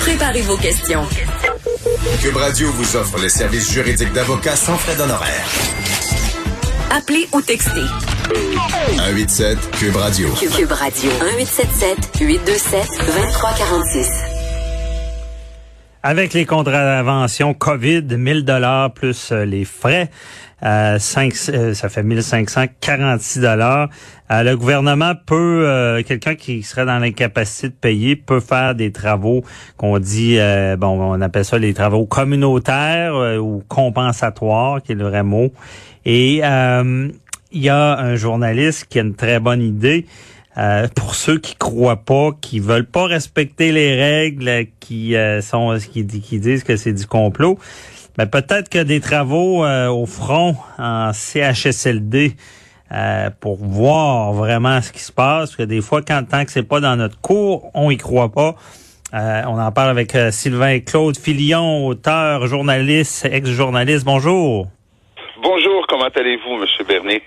Préparez vos questions. Cube Radio vous offre les services juridiques d'avocats sans frais d'honoraires. Appelez ou textez. 187 Cube Radio. Cube Radio. 1877 827 2346. Avec les contraventions COVID, 1000 dollars plus euh, les frais, euh, 5, euh, ça fait 1546 dollars. Euh, le gouvernement peut, euh, quelqu'un qui serait dans l'incapacité de payer peut faire des travaux qu'on dit, bon, on appelle ça les travaux communautaires ou compensatoires, qui est le vrai mot. Et il y a un journaliste qui a une très bonne idée. Euh, pour ceux qui croient pas, qui veulent pas respecter les règles, qui euh, sont, qui, qui, disent que c'est du complot, mais ben, peut-être que des travaux euh, au front en CHSLD pour voir vraiment ce qui se passe, parce que des fois, quand tant que c'est pas dans notre cours, on y croit pas. on en parle avec Sylvain Claude Filion, auteur, journaliste, ex-journaliste. Bonjour. Bonjour, comment allez-vous, Monsieur Bernier?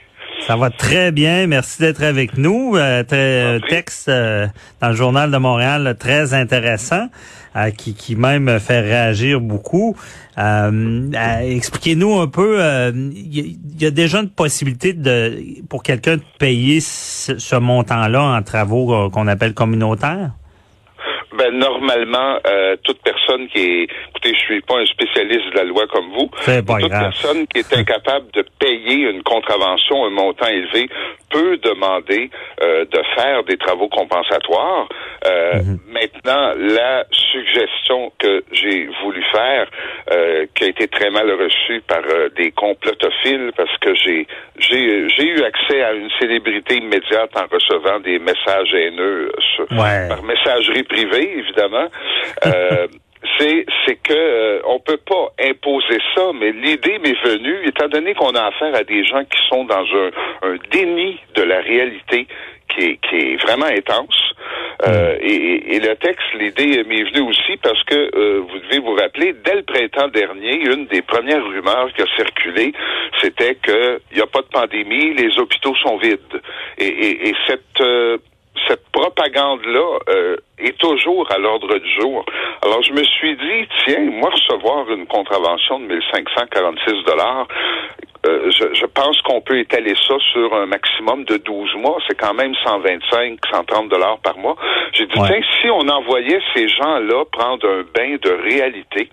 Ça va très bien. Merci d'être avec nous. Euh, très, texte euh, dans le journal de Montréal très intéressant euh, qui, qui même fait réagir beaucoup. Expliquez-nous un peu. Il y, a déjà une possibilité de pour quelqu'un de payer ce montant-là en travaux qu'on appelle communautaires? Ben, normalement, euh, toute personne qui est, écoutez, je suis pas un spécialiste de la loi comme vous, toute personne qui est incapable de payer une contravention, un montant élevé, peut demander euh, de faire des travaux compensatoires. Euh, mhm. Maintenant, la suggestion que j'ai voulu faire, euh, qui a été très mal reçue par des complotophiles, parce que j'ai j'ai j'ai eu accès à une célébrité immédiate en recevant des messages haineux par messagerie privée, évidemment. c'est c'est que euh, on peut pas imposer ça, mais l'idée m'est venue, étant donné qu'on a affaire à des gens qui sont dans un, un déni de la réalité qui est, qui est vraiment intense. Euh, et, et, le texte, l'idée m'est venue aussi parce que euh, vous devez vous rappeler, dès le printemps dernier, une des premières rumeurs qui a circulé, c'était qu'il n'y a pas de pandémie, les hôpitaux sont vides. Et, et cette euh, cette propagande-là euh, est toujours à l'ordre du jour. Alors je me suis dit, tiens, moi recevoir une contravention de 1546 dollars, euh, je, je, pense qu'on peut étaler ça sur un maximum de 12 mois. C'est quand même 125, 130 dollars par mois. J'ai dit, tiens, si on envoyait ces gens-là prendre un bain de réalité,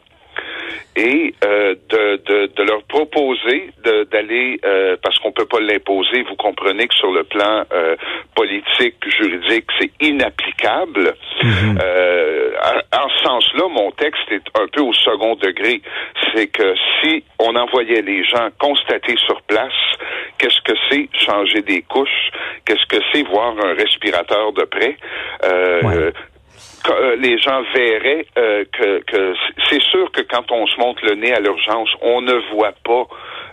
et euh, de, de, de, leur proposer d'aller, euh, parce qu'on peut pas l'imposer, vous comprenez que sur le plan euh, politique, juridique, c'est inapplicable. Mhm. Euh, en, ce sens-là, mon texte est un peu au second degré. C'est que si on envoyait les gens constater sur place qu'est-ce que c'est changer des couches, qu'est-ce que c'est voir un respirateur de près, euh, les gens verraient euh, que, que c'est sûr que quand on se monte le nez à l'urgence, on ne voit pas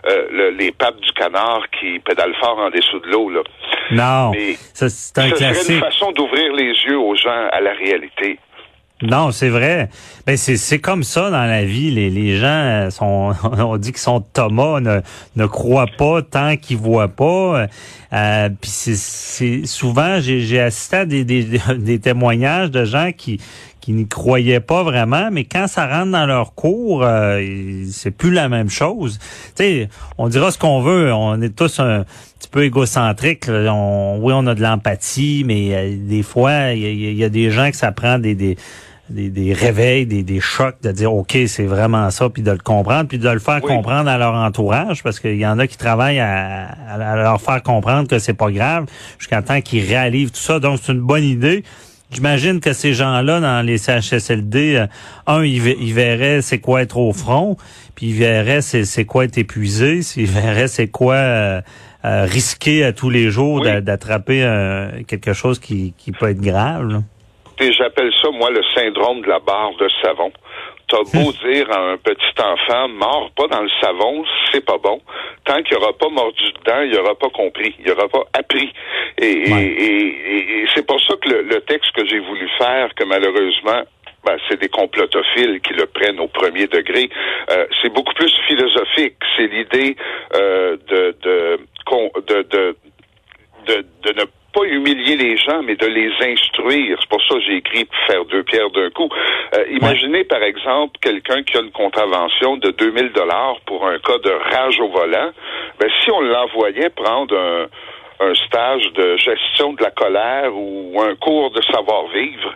euh, les papes du canard qui pédalent fort en dessous de l'eau. Là. Non, c'est un ce serait une façon d'ouvrir les yeux aux gens à la réalité. Non, c'est vrai. Ben c'est comme ça dans la vie. Les, les gens sont, on dit qu'ils sont Thomas, ne, ne croient pas tant qu'ils voient pas. Euh, Puis c'est souvent j'ai assisté à des, des, des témoignages de gens qui qui n'y croyaient pas vraiment, mais quand ça rentre dans leur cours, euh, c'est plus la même chose. Tu sais, on dira ce qu'on veut, on est tous un petit peu égocentriques. On, oui, on a de l'empathie, mais euh, des fois, il y, a des gens que ça prend des, des des, réveils, des, des chocs, de dire OK, c'est vraiment ça, puis de le comprendre, puis de le faire comprendre à leur entourage, parce qu'il y en a qui travaillent à, à, leur faire comprendre que c'est pas grave, jusqu'à temps qu'ils réalisent tout ça. Donc c'est une bonne idée. J'imagine que ces gens-là, dans les CHSLD, euh, un, ils, verraient c'est quoi être au front, puis ils verraient c'est quoi être épuisé, ils verraient c'est quoi euh, euh, risquer à tous les jours d'attraper quelque chose qui, qui peut être grave. J'appelle ça, moi, le syndrome de la barre de savon. T'as beau dire à un petit enfant, mort pas dans le savon, c'est pas bon. Tant qu'il aura pas mordu dedans, il aura pas compris, il aura pas appris. Et, et, et, c'est pour ça que le, texte que j'ai voulu faire, que malheureusement ben, c'est des complotophiles qui le prennent au premier degré. Euh, c'est beaucoup plus philosophique. C'est l'idée euh, de, de, de, de, de, ne pas humilier les gens, mais de les instruire. C'est pour ça que j'ai écrit faire deux pierres d'un coup. Euh, imaginez par exemple quelqu'un qui a une contravention de 2000 dollars pour un cas de rage au volant. Ben, si on l'envoyait prendre un un stage de gestion de la colère ou un cours de savoir-vivre,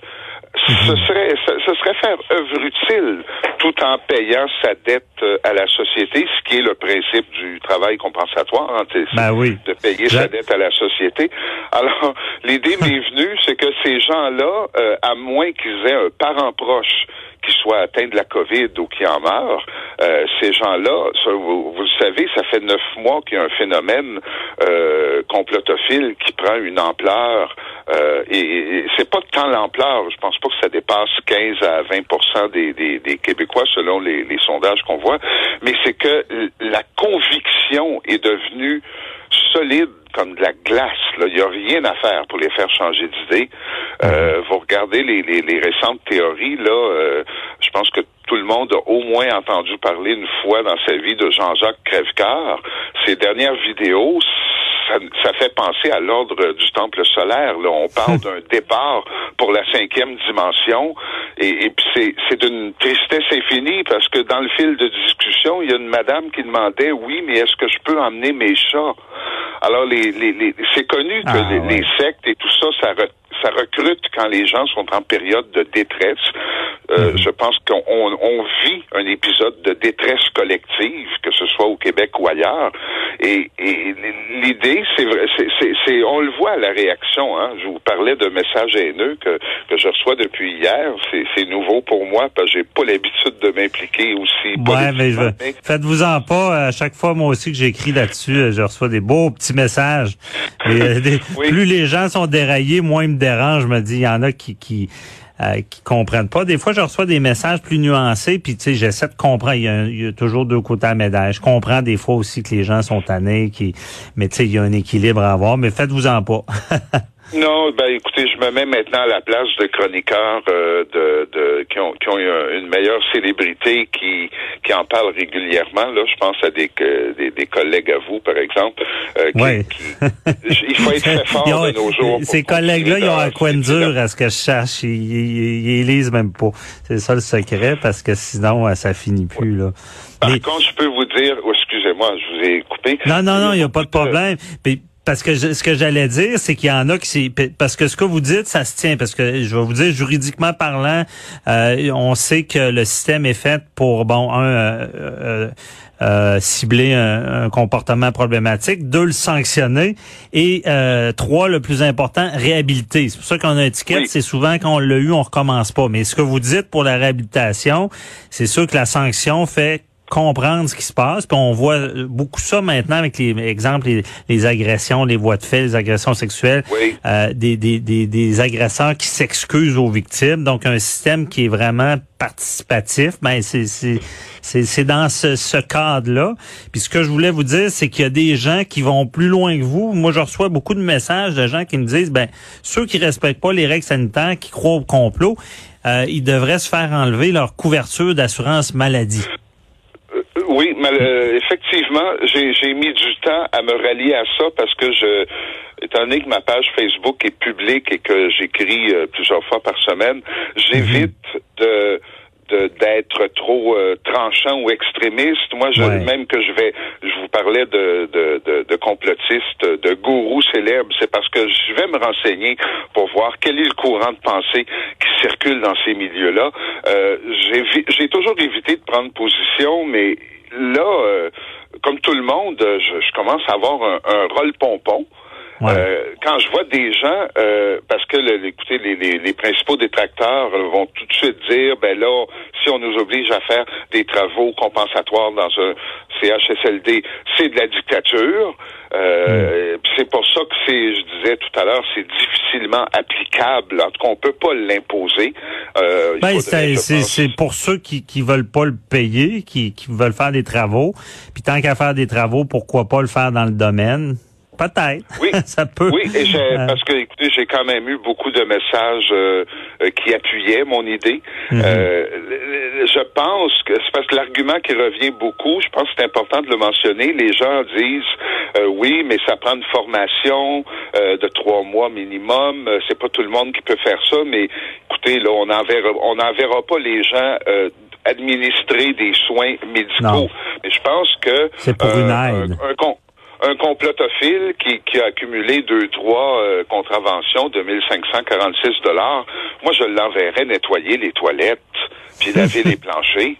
ce serait ce, serait faire œuvre utile tout en payant sa dette euh, à la société, ce qui est le principe du travail compensatoire, hein, ben oui. de payer sa dette à la société. Alors, l'idée m'est venue, c'est que ces gens-là, euh, à moins qu'ils aient un parent proche qui soit atteint de la COVID ou qui en meurt, euh, ces gens-là, vous, vous, le savez, ça fait neuf mois qu'il y a un phénomène euh, complotophile qui prend une ampleur euh, et, c'est pas tant l'ampleur, je pense pas que ça dépasse 15 à 20 des, des, des Québécois selon les, les sondages qu'on voit, mais c'est que la conviction est devenue solide comme de la glace. Il n'y a rien à faire pour les faire changer d'idée. Euh, vous regardez les, les, les, récentes théories, là, euh, je pense que tout le monde a au moins entendu parler une fois dans sa vie de Jean-Jacques Crèvecoeur. Ces dernières vidéos, ça, fait penser à l'ordre du temple solaire. Là. On parle d'un départ pour la cinquième dimension. Et, et puis c'est d'une tristesse infinie parce que dans le fil de discussion, il y a une madame qui demandait, oui, mais est-ce que je peux emmener mes chats? Alors, les, les, c'est connu que ah, les, sectes et tout ça, ça, ça recrute quand les gens sont en période de détresse. Euh, mhm. Je pense qu'on on vit un épisode de détresse collective, que ce soit au Québec ou ailleurs. Et, et l'idée, c'est vrai, c'est, on le voit à la réaction. Hein. Je vous parlais de messages haineux que, que je reçois depuis hier. C'est, nouveau pour moi parce que j'ai pas l'habitude de m'impliquer aussi. Ouais, mais, je... faites-vous en pas. À chaque fois, moi aussi que j'écris là-dessus, je reçois des beaux petits messages. Et, euh, Plus les gens sont déraillés, moins ils me dérange. Je me dis, il y en a qui qui euh, qui comprennent pas. Des fois, je reçois des messages plus nuancés, puis tu sais, j'essaie de comprendre. Il y, a, toujours deux côtés à la. Je comprends des fois aussi que les gens sont tannés, qui, mais tu sais, il y a un équilibre à avoir. Mais faites-vous en pas. Non, ben écoutez, je me mets maintenant à la place de chroniqueurs euh, de, de qui ont qui ont une meilleure célébrité qui qui en parlent régulièrement. Là, je pense à des des, des collègues à vous, par exemple. Euh, qui, qui, il faut être très fort de nos jours. Ces collègues-là, ils ont un coin dur à ce que je cherche. Ils, ils, ils lisent même pas. C'est ça le secret, parce que sinon, euh, ça finit plus là. Par contre, je peux vous dire, oh, excusez-moi, je vous ai coupé. Non, non, non, il n'y a pas de problème. Puis, parce que ce que j'allais dire, c'est qu'il y en a qui c'est parce que ce que vous dites, ça se tient. Parce que je vais vous dire, juridiquement parlant, euh, on sait que le système est fait pour bon un euh, euh, euh cibler un, comportement problématique, deux le sanctionner et trois le plus important réhabiliter. C'est pour ça qu'on a une étiquette. C'est souvent quand on l'a eu, on recommence pas. Mais ce que vous dites pour la réhabilitation, c'est sûr que la sanction fait comprendre ce qui se passe. Puis on voit beaucoup ça maintenant avec les exemples, les, agressions, les voies de fait, les agressions sexuelles, euh, des, des, des, des, agresseurs qui s'excusent aux victimes. Donc un système qui est vraiment participatif. Ben c'est c'est dans ce, ce cadre-là. Puis ce que je voulais vous dire, c'est qu'il y a des gens qui vont plus loin que vous. Moi, je reçois beaucoup de messages de gens qui me disent, ben ceux qui respectent pas les règles sanitaires, qui croient au complot, euh, ils devraient se faire enlever leur couverture d'assurance maladie. Oui, mais, euh, effectivement, j'ai mis du temps à me rallier à ça parce que je, étant donné que ma page Facebook est publique et que j'écris euh, plusieurs fois par semaine, j'évite de d'être trop euh, tranchant ou extrémiste. Moi, je, même que je vais, je vous parlais de, de, de, de complotistes, de gourous célèbres, c'est parce que je vais me renseigner pour voir quel est le courant de pensée qui circule dans ces milieux-là. Euh, J'ai toujours évité de prendre position, mais là, euh, comme tout le monde, je, commence à avoir un, un rôle pompon. Euh, quand je vois des gens, euh, parce que le, écoutez, les, les, les, principaux détracteurs vont tout de suite dire, ben là, si on nous oblige à faire des travaux compensatoires dans un CHSLD, c'est de la dictature. Euh, C'est pour ça que c'est, je disais tout à l'heure, c'est difficilement applicable. En tout cas, on peut pas l'imposer. Euh, ben, c'est pour ceux qui qui veulent pas le payer, qui, qui veulent faire des travaux. Puis tant qu'à faire des travaux, pourquoi pas le faire dans le domaine? Peut-être. Oui. ça peut. Oui, et euh. parce que, écoutez, j'ai quand même eu beaucoup de messages euh, euh, qui appuyaient mon idée. Mhm. je pense que c'est parce que l'argument qui revient beaucoup, je pense que c'est important de le mentionner. Les gens disent euh, oui, mais ça prend une formation euh, de trois mois minimum. Euh, c'est pas tout le monde qui peut faire ça, mais écoutez, là, on n'enverra on n'enverra pas les gens administrer des soins médicaux. Mais je pense que c'est pour une aide. Un, complotophile qui, qui a accumulé deux, trois contraventions de 1546 dollars, moi je l'enverrais nettoyer les toilettes puis laver les planchers,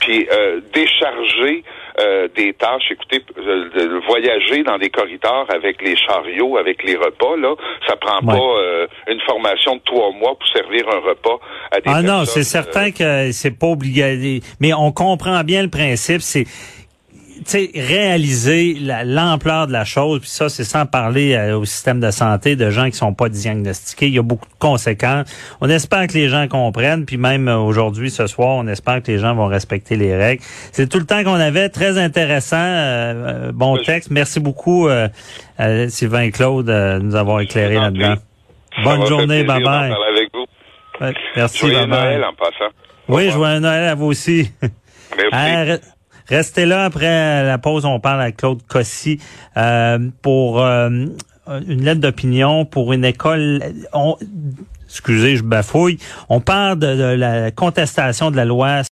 puis euh, décharger euh, des tâches. Écoutez, euh, voyager dans des corridors avec les chariots, avec les repas, là, ça prend pas une formation de trois mois pour servir un repas à des Ah non, c'est certain que c'est pas obligé. Mais on comprend bien le principe. C'est réaliser l'ampleur de la chose, puis ça, c'est sans parler euh, au système de santé de gens qui sont pas diagnostiqués. Il y a beaucoup de conséquences. On espère que les gens comprennent, puis même euh, aujourd'hui, ce soir, on espère que les gens vont respecter les règles. C'est tout le temps qu'on avait. Très intéressant. Euh, bon texte. Merci beaucoup, Sylvain et Claude, de nous avoir éclairé là-dedans. Bonne journée. Bye-bye. merci. Joyeux Noël en passant. Oui, joyeux Noël à vous aussi. Merci. Restez là après la pause, on parle avec Claude Cossy euh, pour euh, une lettre d'opinion pour une école. Excusez, je bafouille. On parle de la contestation de la loi